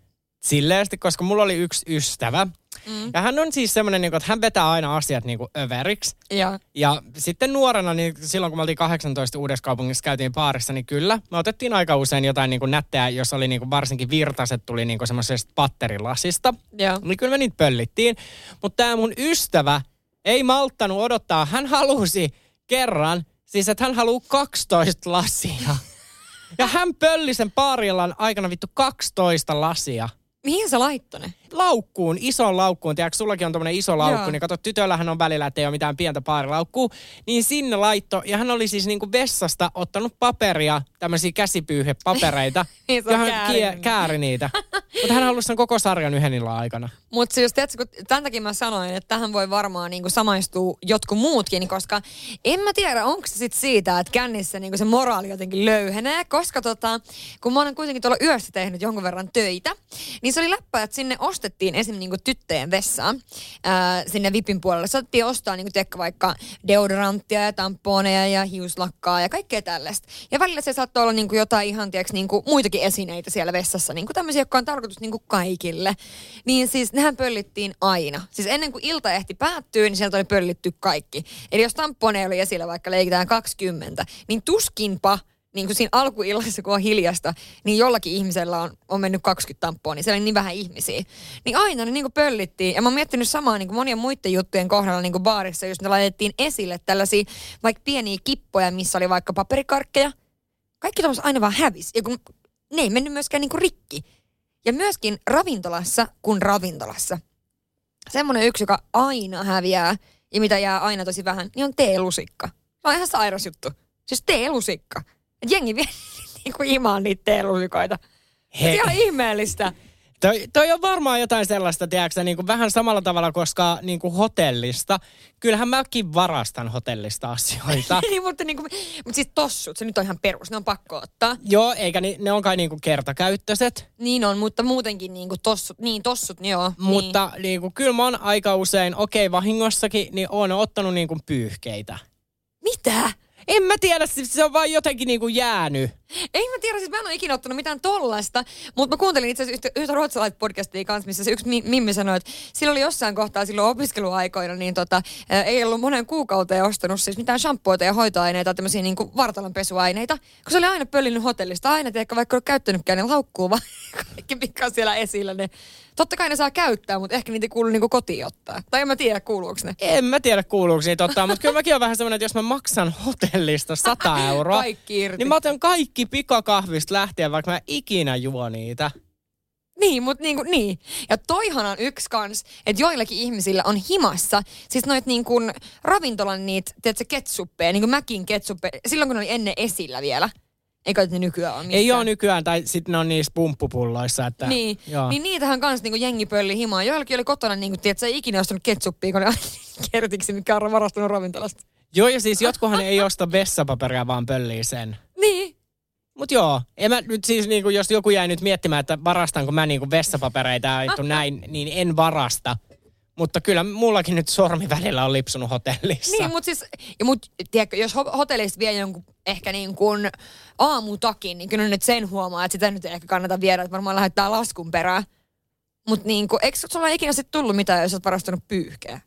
silleesti, koska mulla oli yksi ystävä. Mm. Ja hän on siis semmoinen, niin että hän vetää aina asiat niin kuin överiksi. Ja. Ja sitten nuorena, niin silloin kun me oltiin 18 uudessa kaupungissa, käytiin baarissa, niin kyllä, me otettiin aika usein jotain niin kuin nättejä, jos oli niin kuin varsinkin virtaset tuli niin kuin semmoisesta patterilasista. Joo. Niin kyllä me niitä pöllittiin. Mutta tämä mun ystävä ei malttanut odottaa. Hän halusi kerran, siis että hän haluaa 12 lasia. Ja hän pölli sen baarillan aikana vittu 12 lasia. Mihin sä laittoi ne? Laukkuun, isoon laukkuun. Tiedätkö, sullakin on tommonen iso laukku, Joo. niin kato, tytöllähän on välillä, että ei ole mitään pientä baarilaukkuu. Niin sinne laitto, ja hän oli siis niinku vessasta ottanut paperia, tämmöisiä käsipyyhepapereita, Niin ja hän käärinyt. kie- kääri niitä. Mutta hän halusi sen koko sarjan yhden illan aikana. Mutta siis tiedätkö, kun tämän takia mä sanoin, että tähän voi varmaan niinku samaistua jotkut muutkin, koska en mä tiedä, onko se sitten siitä, että kännissä niinku se moraali jotenkin löyhenee, koska tota, kun mä olen kuitenkin tuolla yössä tehnyt jonkun verran töitä, niin se oli läppä, että sinne ostettiin esim. Niinku tyttöjen vessaan, ää, sinne vipin puolelle. Saatettiin ostaa niinku, tiedätkö, vaikka deodoranttia ja tamponeja ja hiuslakkaa ja kaikkea tällaista. Ja välillä se saattoi olla niinku jotain ihan, tiedätkö, niinku muitakin esineitä siellä vessassa, niinku tämmöisiä, jotka on tarkoitus niinku kaikille. Niin siis nehän pöllittiin aina. Siis ennen kuin ilta ehti päättyä, niin sieltä oli pöllitty kaikki. Eli jos tamponeja oli esillä vaikka leikitään 20, niin tuskinpa niin kuin siinä alkuillassa, kun on hiljasta, niin jollakin ihmisellä on, on mennyt 20 tamppoa, niin siellä on niin vähän ihmisiä. Niin aina ne niin kuin pöllittiin. Ja mä oon miettinyt samaa niin kuin monien muiden juttujen kohdalla niin kuin baarissa, jos ne laitettiin esille tällaisia vaikka pieniä kippoja, missä oli vaikka paperikarkkeja. Kaikki tuollaista aina vaan hävisi. Ja kun ne ei mennyt myöskään niin kuin rikki. Ja myöskin ravintolassa kuin ravintolassa. Semmoinen yksi, joka aina häviää ja mitä jää aina tosi vähän, niin on teelusikka. Se on ihan sairas juttu. Siis teelusikka. Jengi vie niinku imaan niitä teelusikoita. Se on ihmeellistä. Toi, toi on varmaan jotain sellaista, tiedätkö, niin kuin vähän samalla tavalla, koska niin kuin hotellista, kyllähän mäkin varastan hotellista asioita. niin, mutta, niin kuin, mutta siis tossut, se nyt on ihan perus, ne on pakko ottaa. Joo, eikä ni, ne on kai niin kuin kertakäyttöiset. Niin on, mutta muutenkin niin kuin tossut, niin tossut, niin joo. Mutta niin. Niin kuin, kyllä mä oon aika usein, okei okay, vahingossakin, niin oon ottanut niin kuin pyyhkeitä. Mitä? En mä tiedä, se on vaan jotenkin niinku jäänyt. Ei mä tiedä, siis mä en ole ikinä ottanut mitään tollasta, mutta mä kuuntelin itse asiassa yhtä, yhtä ruotsalaista podcastia kanssa, missä se yksi Mimmi sanoi, että sillä oli jossain kohtaa silloin opiskeluaikoina, niin tota, ei ollut monen kuukauteen ostanut siis mitään shampoita ja hoitoaineita, tämmöisiä niinku vartalonpesuaineita, kun se oli aina pöllinyt hotellista, aina ehkä vaikka ei ole käyttänytkään, niin laukkuu vaan kaikki pikkaa siellä esillä ne Totta kai ne saa käyttää, mutta ehkä niitä kuuluu niinku kotiin ottaa. Tai en mä tiedä, kuuluuko ne. En mä tiedä, kuuluuko niitä ottaa, mutta kyllä mäkin on vähän semmoinen, että jos mä maksan hotellista 100 euroa, kaikki irti. niin mä otan kaikki pikakahvista lähtien, vaikka mä ikinä juo niitä. Niin, mutta niinku, niin. Ja toihan on yksi kans, että joillakin ihmisillä on himassa, siis noit niin kuin ravintolan niitä, tiedätkö, ketsuppeja, niin kuin mäkin ketsuppeja, silloin kun ne oli ennen esillä vielä. Eikä ne nykyään ole missään. Ei ole nykyään, tai sitten ne on niissä pumppupulloissa. Että, niin, joo. niin niitähän kans niinku jengi pölli himaa. Joillakin oli kotona, niinku, tiedätkö, ei ikinä ostanut ketsuppia, kun ne kertiksi, mitkä on varastanut ravintolasta. Joo, ja siis jotkuhan ei osta vessapaperia, vaan pöllii sen. Niin. Mut joo, en mä nyt siis niinku, jos joku jäi nyt miettimään, että varastanko mä niinku vessapapereita ja näin, niin en varasta. Mutta kyllä mullakin nyt sormi välillä on lipsunut hotellissa. Niin, mutta siis, ja mut, tiedätkö, jos hotellista vie jonkun ehkä niin kuin aamutakin, niin kyllä nyt sen huomaa, että sitä nyt ei ehkä kannata viedä, että varmaan lähettää laskun perään. Mutta niin kuin, eikö sulla ikinä sitten tullut mitään, jos olet varastanut pyyhkeä?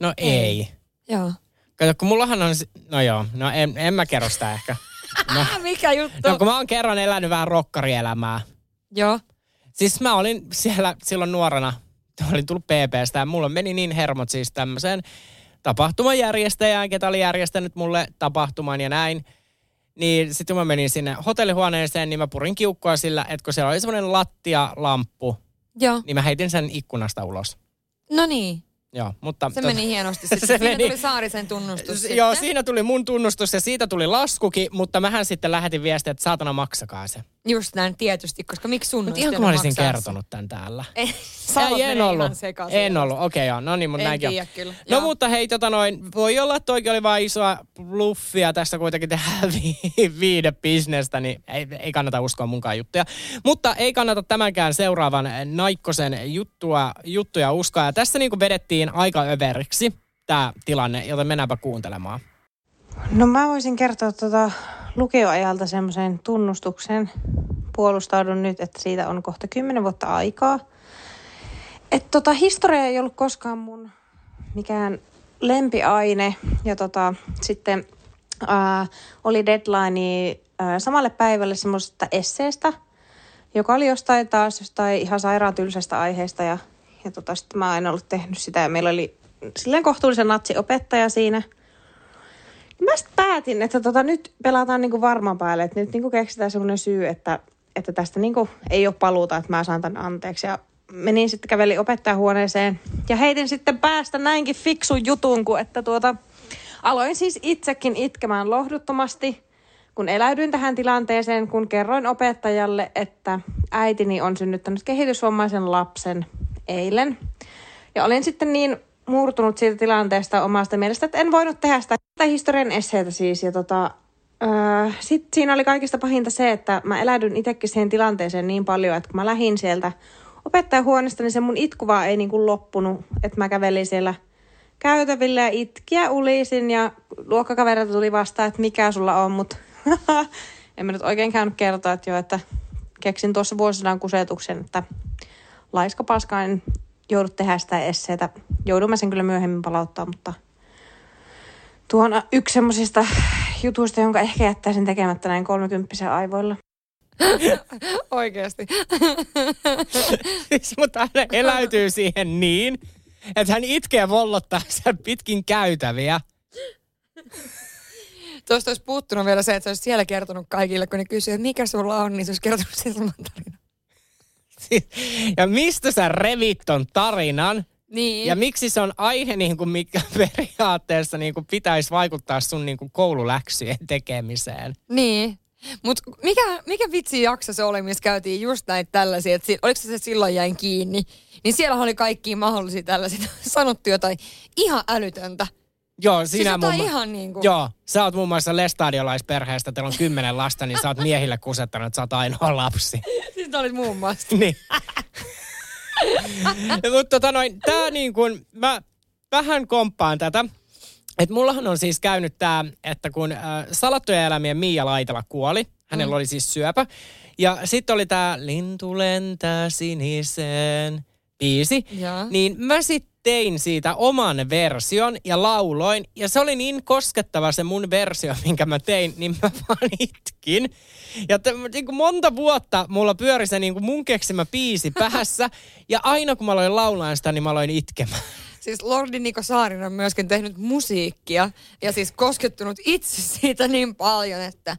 No ei. ei. Joo. Kato, kun mullahan on, no joo, no en, en mä kerro sitä ehkä. No, Mikä juttu? No kun mä oon kerran elänyt vähän rokkarielämää. Joo. Siis mä olin siellä silloin nuorena, olin tullut PPstä ja mulla meni niin hermot siis tämmöiseen tapahtumajärjestäjään, ketä oli järjestänyt mulle tapahtuman ja näin. Niin sitten kun mä menin sinne hotellihuoneeseen, niin mä purin kiukkoa sillä, että kun siellä oli semmoinen lattialamppu, Joo. niin mä heitin sen ikkunasta ulos. No niin. Joo, mutta... Se meni hienosti. Sitten se siinä meni... tuli Saarisen tunnustus. S- joo, siinä tuli mun tunnustus ja siitä tuli laskukin, mutta mähän sitten lähetin viestiä, että saatana maksakaa se. Just näin, tietysti, koska miksi sun Mutta ihan kun mä olisin kertonut tämän täällä. Ei, en ollut. En ollut, okei okay, joo. No niin, mutta näinkin tiedä, kyllä. No joo. mutta hei, tota noin, voi olla, että toikin oli vain isoa bluffia tässä kuitenkin tehdä vi- viide bisnestä, niin ei, ei kannata uskoa munkaan juttuja. Mutta ei kannata tämänkään seuraavan Naikkosen juttua, juttuja uskoa. Ja tässä niin vedettiin aika överiksi tämä tilanne, joten mennäänpä kuuntelemaan. No mä voisin kertoa tuota lukioajalta semmoisen tunnustuksen. Puolustaudun nyt, että siitä on kohta kymmenen vuotta aikaa. Että tota, historia ei ollut koskaan mun mikään lempiaine. Ja tota, sitten ää, oli deadline ää, samalle päivälle semmoisesta esseestä, joka oli jostain taas jostain ihan sairaan tylsästä aiheesta. Ja, ja tota, sitten mä en ollut tehnyt sitä ja meillä oli silleen kohtuullisen natsiopettaja siinä – mä sitten päätin, että tota, nyt pelataan niinku varman päälle, että nyt niinku keksitään sellainen syy, että, että tästä niinku ei ole paluuta, että mä saan tämän anteeksi. Ja menin sitten käveli opettajahuoneeseen ja heitin sitten päästä näinkin fiksun jutun, kun että tuota, aloin siis itsekin itkemään lohduttomasti, kun eläydyin tähän tilanteeseen, kun kerroin opettajalle, että äitini on synnyttänyt kehitysvammaisen lapsen eilen. Ja olin sitten niin murtunut siitä tilanteesta omasta mielestä, että en voinut tehdä sitä historian esseitä siis. Ja tota, öö, sitten siinä oli kaikista pahinta se, että mä eläydyn itsekin siihen tilanteeseen niin paljon, että kun mä lähdin sieltä opettajahuoneesta, niin se mun itku vaan ei niin kuin loppunut. Että mä kävelin siellä käytävillä ja itkiä ulisin ja luokkakaverilta tuli vastaan, että mikä sulla on, mutta en mä nyt oikein käynyt kertoa, että jo, että keksin tuossa vuosisadan kusetuksen, että laiska paska en joudu tehdä sitä esseitä. Joudun mä sen kyllä myöhemmin palauttaa, mutta tuo on yksi semmoisista jutuista, jonka ehkä jättäisin tekemättä näin kolmekymppisen aivoilla. Oikeasti. siis, mutta hän eläytyy siihen niin, että hän itkee vollottaa siellä pitkin käytäviä. Tuosta olisi puuttunut vielä se, että se olisi siellä kertonut kaikille, kun ne kysyy, että mikä sulla on, niin se olisi kertonut sen saman tarinan. Ja mistä sä revit ton tarinan? Niin. Ja miksi se on aihe, niin kuin mikä periaatteessa niin kuin pitäisi vaikuttaa sun niin kuin koululäksyjen tekemiseen? Niin. Mutta mikä, mikä vitsi jakso se oli, missä käytiin just näitä tällaisia, että oliko se, se silloin jäin kiinni, niin siellä oli kaikki mahdollisia tällaisia, sanottu jotain ihan älytöntä. Joo, Siis sinä jotain muun ihan niin kuin... Joo, sä oot muun muassa lestadiolaisperheestä, teillä on kymmenen lasta, niin sä oot miehille kusettanut, että sä oot ainoa lapsi. Siis tää oli muun muassa. niin. Mutta tota noin, tää niin kuin, mä vähän komppaan tätä. Että mullahan on siis käynyt tää, että kun äh, Salattujen elämien Miia Laitala kuoli, hänellä Mm. oli siis syöpä. Ja sitten oli tää Lintu lentää siniseen biisi. Joo. Niin mä sitten tein siitä oman version ja lauloin. Ja se oli niin koskettava se mun versio, minkä mä tein, niin mä vaan itkin. Ja t- niin kuin monta vuotta mulla pyöri se niin kuin mun keksimä biisi päässä. Ja aina kun mä aloin laulaa sitä, niin mä aloin itkemään. Siis Lordi Niko Saarinen on myöskin tehnyt musiikkia ja siis koskettunut itse siitä niin paljon, että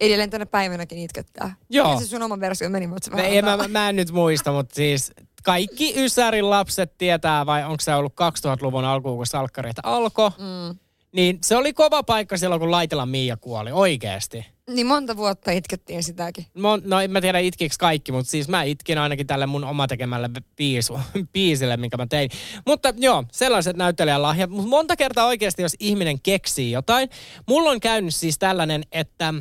edelleen tänä päivänäkin itkettää. Joo. Mikä se sun oma versio meni, mutta se vähän mä, mä, mä en nyt muista, mutta siis kaikki Ysärin lapset tietää, vai onko se ollut 2000-luvun alkuun, kun salkkarit alkoi. Mm. Niin se oli kova paikka silloin, kun Laitela Miia kuoli, oikeesti. Niin monta vuotta itkettiin sitäkin. Mon, no en mä tiedä itkiksi kaikki, mutta siis mä itkin ainakin tälle mun oma tekemälle biisu, biisille, minkä mä tein. Mutta joo, sellaiset näyttelijän lahjat. Mutta monta kertaa oikeasti, jos ihminen keksii jotain. Mulla on käynyt siis tällainen, että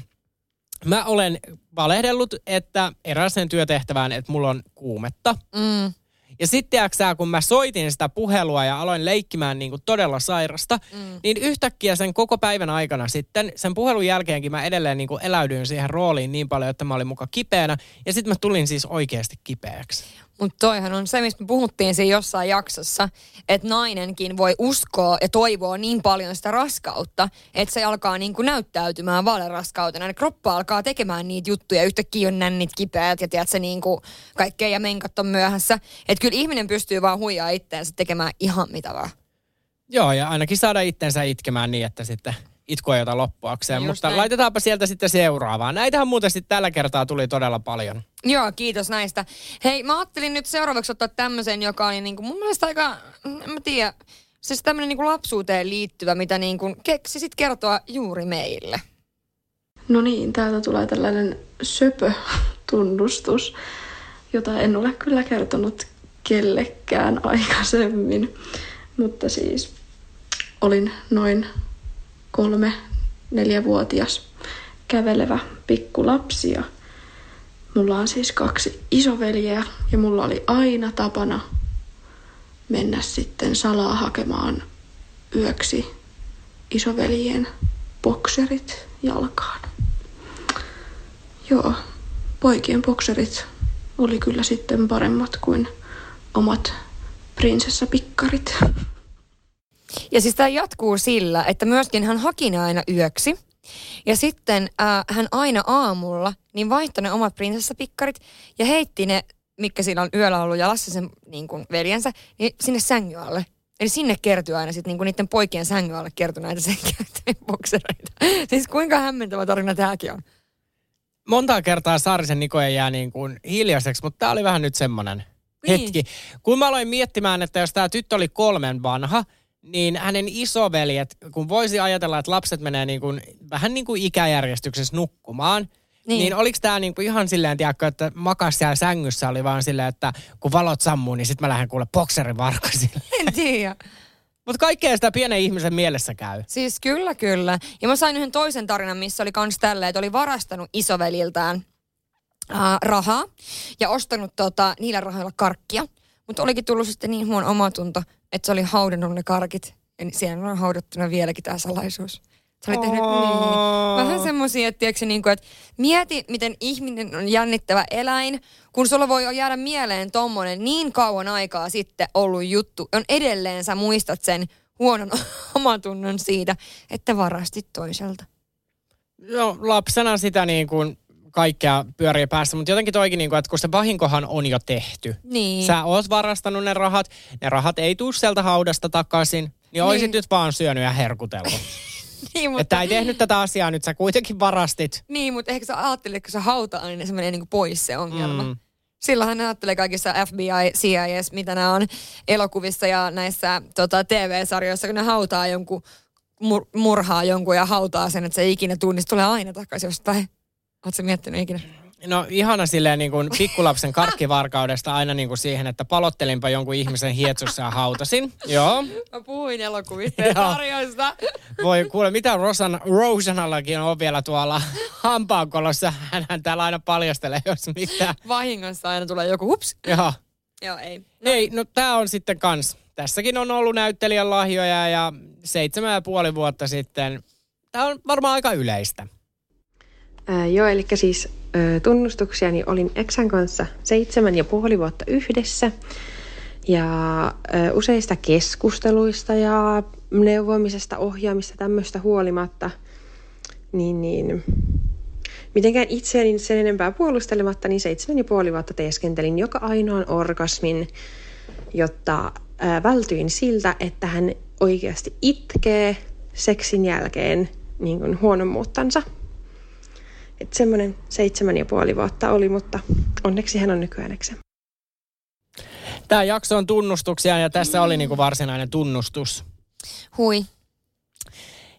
mä olen valehdellut, että erääseen työtehtävään, että mulla on kuumetta. Mm. Ja sitten sä, kun mä soitin sitä puhelua ja aloin leikkimään niin kuin todella sairasta, mm. niin yhtäkkiä sen koko päivän aikana sitten, sen puhelun jälkeenkin mä edelleen niin kuin eläydyin siihen rooliin niin paljon, että mä olin muka kipeänä. Ja sitten mä tulin siis oikeasti kipeäksi. Mutta toihan on se, mistä me puhuttiin siinä jossain jaksossa, että nainenkin voi uskoa ja toivoa niin paljon sitä raskautta, että se alkaa niin kuin näyttäytymään valeraskautena. Ja kroppa alkaa tekemään niitä juttuja, yhtäkkiä on nännit kipeät ja tiedät se niin kuin kaikkea ja menkat on myöhässä. Että kyllä ihminen pystyy vaan huijaa itteensä tekemään ihan mitä vaan. Joo, ja ainakin saada itsensä itkemään niin, että sitten itku ei ota loppuakseen. Just Mutta näin. laitetaanpa sieltä sitten seuraavaa. Näitähän muuten sitten tällä kertaa tuli todella paljon. Joo, kiitos näistä. Hei, mä ajattelin nyt seuraavaksi ottaa tämmöisen, joka oli niinku mun mielestä aika, en mä tiedä, siis tämmöinen niinku lapsuuteen liittyvä, mitä niinku keksisit kertoa juuri meille. No niin, täältä tulee tällainen söpö-tunnustus, jota en ole kyllä kertonut kellekään aikaisemmin. Mutta siis olin noin kolme, neljävuotias kävelevä pikkulapsi ja mulla on siis kaksi isoveljeä ja mulla oli aina tapana mennä sitten salaa hakemaan yöksi isoveljien bokserit jalkaan. Joo, poikien bokserit oli kyllä sitten paremmat kuin omat prinsessapikkarit. Ja siis tämä jatkuu sillä, että myöskin hän haki ne aina yöksi. Ja sitten äh, hän aina aamulla niin vaihtoi ne omat prinsessapikkarit ja heitti ne, mikä siinä on yöllä ollut jalassa sen niin kuin veljensä, niin sinne sängyn alle. Eli sinne kertyy aina sitten niin niiden poikien sängyn alle kertyi näitä sen käyttäjien boksereita. Siis kuinka hämmentävä tarina tämäkin on. monta kertaa Saarisen Nikoja jää niin kuin hiljaiseksi, mutta tämä oli vähän nyt semmoinen Niin. hetki. Kun mä aloin miettimään, että jos tämä tyttö oli kolmen vanha, niin hänen isoveljet, kun voisi ajatella, että lapset menee niin kuin, vähän niin kuin ikäjärjestyksessä nukkumaan, Niin. niin, oliko tämä niin kuin ihan silleen, tiedätkö, että makas siellä sängyssä oli vaan silleen, että kun valot sammuu, niin sitten mä lähden kuule bokserin varkasille. En tiedä. Mutta kaikkea sitä pienen ihmisen mielessä käy. Siis kyllä, kyllä. Ja mä sain yhden toisen tarinan, missä oli kans tälleen, että oli varastanut isoveliltään ää, rahaa ja ostanut tota, niillä rahoilla karkkia. Mutta olikin tullut sitten niin huono omatunto, että se oli haudannut ne karkit. Ja siellä on haudattuna vieläkin tämä salaisuus. Se oli tehnyt niin. Vähän semmoisia, että, tiedätkö, niin kuin, että mieti, miten ihminen on jännittävä eläin, kun sulla voi jäädä mieleen tommonen niin kauan aikaa sitten ollut juttu. On edelleen sä muistat sen huonon omatunnon siitä, että varastit toiselta. No lapsena sitä niin kuin kaikkea pyörii päässä, mutta jotenkin toikin, niin kuin, että kun se vahinkohan on jo tehty. Niin. Sä oot varastanut ne rahat, ne rahat ei tuu sieltä haudasta takaisin, niin, niin. oisit nyt vaan syönyt ja herkutellut. niin, mutta... Että ei tehnyt tätä asiaa, nyt sä kuitenkin varastit. Niin, mutta ehkä sä ajattelet, kun se hauta-aine, niin se menee niin kuin pois se ongelma. Mm. Silloinhan ne ajattelee kaikissa FBI, CIS, mitä nämä on elokuvissa ja näissä tota, TV-sarjoissa, kun ne hautaa jonkun, mur, murhaa jonkun ja hautaa sen, että se ei ikinä tunnista, tulee aina takaisin jostain. Oletko miettinyt ikinä? No ihana silleen niin kuin pikkulapsen karkkivarkaudesta aina niin kuin siihen, että palottelinpa jonkun ihmisen hietsussa ja hautasin. Joo. Mä puhuin elokuvista ja sarjoista. Voi kuule, mitä Rosan, Rosanallakin on vielä tuolla hampaankolossa. Hän täällä aina paljastelee, jos mitä. Vahingossa aina tulee joku hups. Joo. Joo, ei. No. Ei, no tää on sitten kans. Tässäkin on ollut näyttelijän lahjoja ja seitsemän ja puoli vuotta sitten. Tää on varmaan aika yleistä. Ää, joo, eli siis ää, tunnustuksia, niin olin Eksän kanssa seitsemän ja puoli vuotta yhdessä. Ja ää, useista keskusteluista ja neuvomisesta, ohjaamista tämmöistä huolimatta, niin, niin mitenkään itseäni sen enempää puolustelematta, niin seitsemän ja puoli vuotta teeskentelin joka ainoan orgasmin, jotta ää, vältyin siltä, että hän oikeasti itkee seksin jälkeen niin kuin huonommuuttansa. Että semmoinen seitsemän ja puoli vuotta oli, mutta onneksi hän on nykyään eksä. Tämä jakso on tunnustuksia ja tässä oli niinku varsinainen tunnustus. Hui.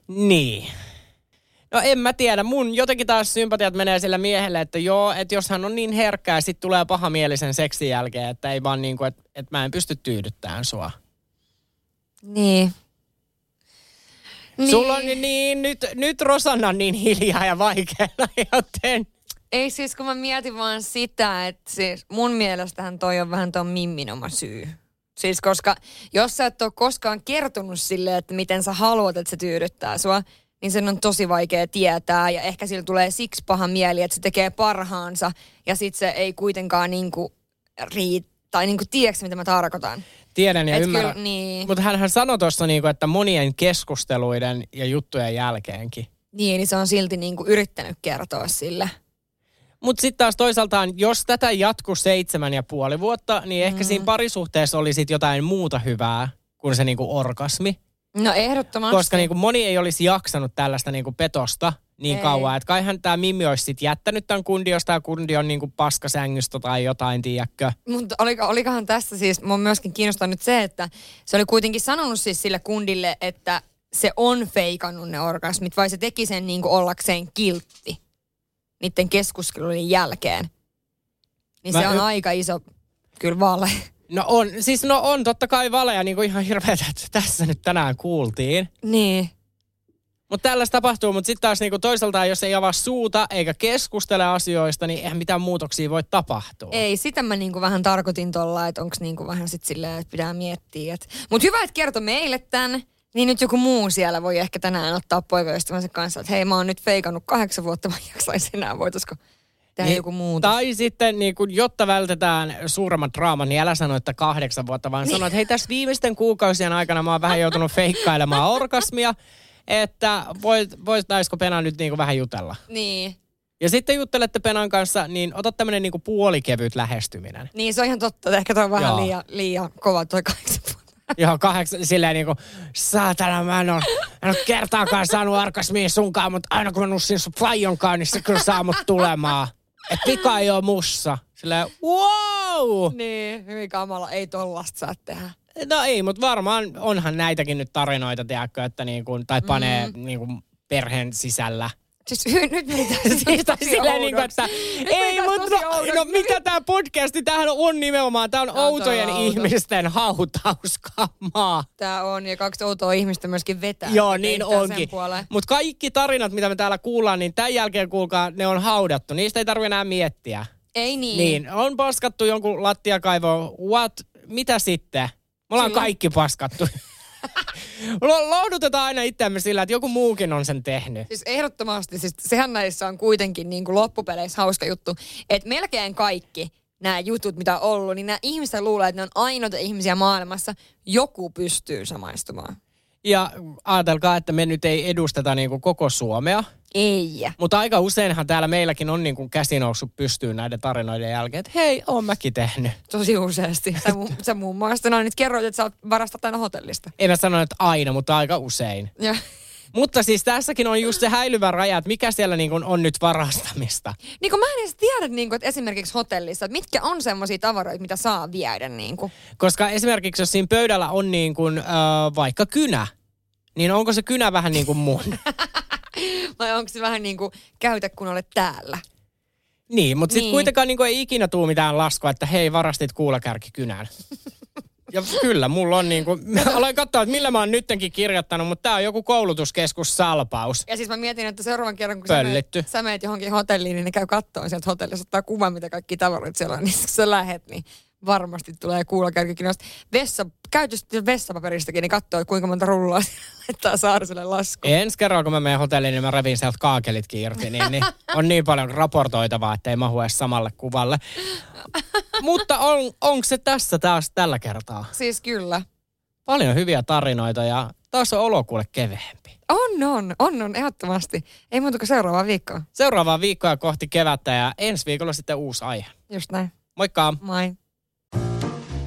Niin. No en mä tiedä. Mun jotenkin taas sympatiat menee sillä miehelle, että joo, että jos hän on niin herkkää ja sit tulee pahamielisen seksin jälkeen, että ei vaan niinku, että, että mä en pysty tyydyttämään sua. Niin. Niin. Sulla on niin, niin nyt, nyt Rosanna on niin hiljaa ja vaikealla, joten... Ei siis, kun mä mietin vaan sitä, että siis mun mielestähän toi on vähän ton Mimmin oma syy. Siis koska jos sä et ole koskaan kertonut sille, että miten sä haluat, että se tyydyttää sua, niin sen on tosi vaikea tietää ja ehkä sillä tulee siksi paha mieli, että se tekee parhaansa ja sit se ei kuitenkaan niinku riitä tai niinku tiedätkö mitä mä tarkoitan? Tiedän ja Et ymmärrän. Kyllä, niin. Mutta hän sanoi tuossa, niinku, että monien keskusteluiden ja juttujen jälkeenkin. Niin, niin se on silti niinku yrittänyt kertoa sille. Mutta sitten taas toisaaltaan, jos tätä jatkuu seitsemän ja puoli vuotta, niin ehkä Mm. siinä parisuhteessa oli sit jotain muuta hyvää kuin se niinku orgasmi. No ehdottomasti. Koska niinku moni ei olisi jaksanut tällaista niinku petosta niin Ei. kauan. Että kaihan tämä Mimmi olisi sit jättänyt tämän kundi, jos tämä kundi on niinku paskasängystä tai jotain, tiedätkö? Mutta oliko, olikohan tässä siis, mua on myöskin kiinnostanut se, että se oli kuitenkin sanonut siis sille kundille, että se on feikannut ne orgasmit, vai se teki sen niin kuin ollakseen kiltti niiden keskustelujen jälkeen. Niin Mä se on y- aika iso, kyllä vale. No on, siis no on totta kai valeja, niin kuin ihan hirveätä, että tässä nyt tänään kuultiin. Niin. Mutta tällaista tapahtuu, mutta sitten taas niinku toisaalta, jos ei avaa suuta eikä keskustele asioista, niin eihän mitään muutoksia voi tapahtua. Ei, sitä mä niinku vähän tarkoitin tuolla, että onko niinku vähän sit silleen, että pitää miettiä. Et. Mutta hyvä, että kertoi meille tän. Niin nyt joku muu siellä voi ehkä tänään ottaa poikaystävänsä kanssa, että hei mä oon nyt feikannut kahdeksan vuotta, mä en jaksaisi enää, voitaisiko tehdä Niin, joku muu. Tai sitten, niin kun, jotta vältetään suuremman draaman, niin älä sano, että kahdeksan vuotta, vaan sano, että hei tässä viimeisten kuukausien aikana mä oon vähän joutunut feikkailemaan orgasmia, että voit, voitaisiko Pena nyt niin kuin vähän jutella. Niin. Ja sitten juttelette Penan kanssa, niin ota tämmöinen niin puolikevyt lähestyminen. Niin, se on ihan totta. Ehkä toi on vähän Joo. liian, liian kova toi kahdeksan. Joo, kahdeksan, silleen niinku, saatana, mä en oo, en oo kertaakaan saanut orgasmia sunkaan, mutta aina kun mä nussin sun flajonkaan, niin se kyllä saa mut tulemaan. Et vika ei oo mussa. Silleen, wow! Niin, hyvin kamala. Ei tollasta saa tehdä. No ei, mutta varmaan onhan näitäkin nyt tarinoita, tiedätkö, että niinku, tai panee Mm. mm. niinku perheen sisällä. Siis hy, nyt meni taas Siis silleen niinku, oudoksi. että Nyt ei, taas mutta no, no mikä tää podcasti, tämähän on nimenomaan, tää on on outojen outo. ihmisten hautauskamaa. Tää on, ja kaksi outoa ihmistä myöskin vetää. Joo, niin onkin. Mutta kaikki tarinat, mitä me täällä kuullaan, niin tämän jälkeen kuulkaa, ne on haudattu. Niistä ei tarvitse enää miettiä. Ei niin. Niin, on paskattu jonkun lattiakaivoon. What? Mitä sitten? Me ollaan Silloin- kaikki paskattu. Lo- Lohdutetaan aina itseämme sillä, että joku muukin on sen tehnyt. Siis ehdottomasti, siis sehän näissä on kuitenkin niin kuin loppupeleissä hauska juttu, että melkein kaikki nämä jutut, mitä on ollut, niin nämä ihmiset luulee, että ne on ainoita ihmisiä maailmassa. Joku pystyy samaistumaan. Ja ajatelkaa, että me nyt ei edusteta niinku koko Suomea. Ei. Mutta aika useinhan täällä meilläkin on niin kuin käsi noussut pystyyn näiden tarinoiden jälkeen, että hei, oon mäkin tehnyt. Tosi useasti. Sä, mu- sä muun muassa no, nyt kerroit, että sä oot varastat aina hotellista. En mä sano, että aina, mutta aika usein. Ja. Mutta siis tässäkin on just se häilyvä raja, että mikä siellä niin kuin on nyt varastamista. Niin kuin mä en edes tiedä, niin kuin, että esimerkiksi hotellissa, että mitkä on semmoisia tavaroita, mitä saa viedä. Niin kuin. Koska esimerkiksi jos siinä pöydällä on niin kuin, äh, vaikka kynä, niin onko se kynä vähän niin kuin mun? Vai onko se vähän niin kuin käytä, kun olet täällä? Niin, mutta sitten Niin. kuitenkaan niin kuin ei ikinä tuu mitään laskua, että hei, varastit kuulakärkikynän. Ja kyllä, mulla on niin kuin, mä aloin katsoa, että millä mä oon nyttenkin kirjoittanut, mutta tää on joku koulutuskeskus salpaus. Ja siis mä mietin, että seuraavan kerran, kun sä meet, Pöllitty. sä meet johonkin hotelliin, niin ne käy kattoon sieltä hotellissa, ottaa kuvan, mitä kaikki tavaroita siellä on. Niin kun sä lähet, niin varmasti tulee kuulakärkikin noista vessa, käytöstä vessapaperistakin, niin katsoo, kuinka monta rullaa laittaa Saariselle lasku. Ensi kerralla, kun mä menen hotelliin, niin mä revin sieltä kaakelitkin irti, niin, niin on niin paljon raportoitavaa, että ei mahu edes samalle kuvalle. Mutta on, onko se tässä taas tällä kertaa? Siis kyllä. Paljon hyviä tarinoita ja taas on olo kuule keveempi. On, on, on, on, ehdottomasti. Ei muuta kuin seuraavaa viikkoa. Seuraavaa viikkoa kohti kevättä ja ensi viikolla sitten uusi aihe. Just näin. Moikka! Moi.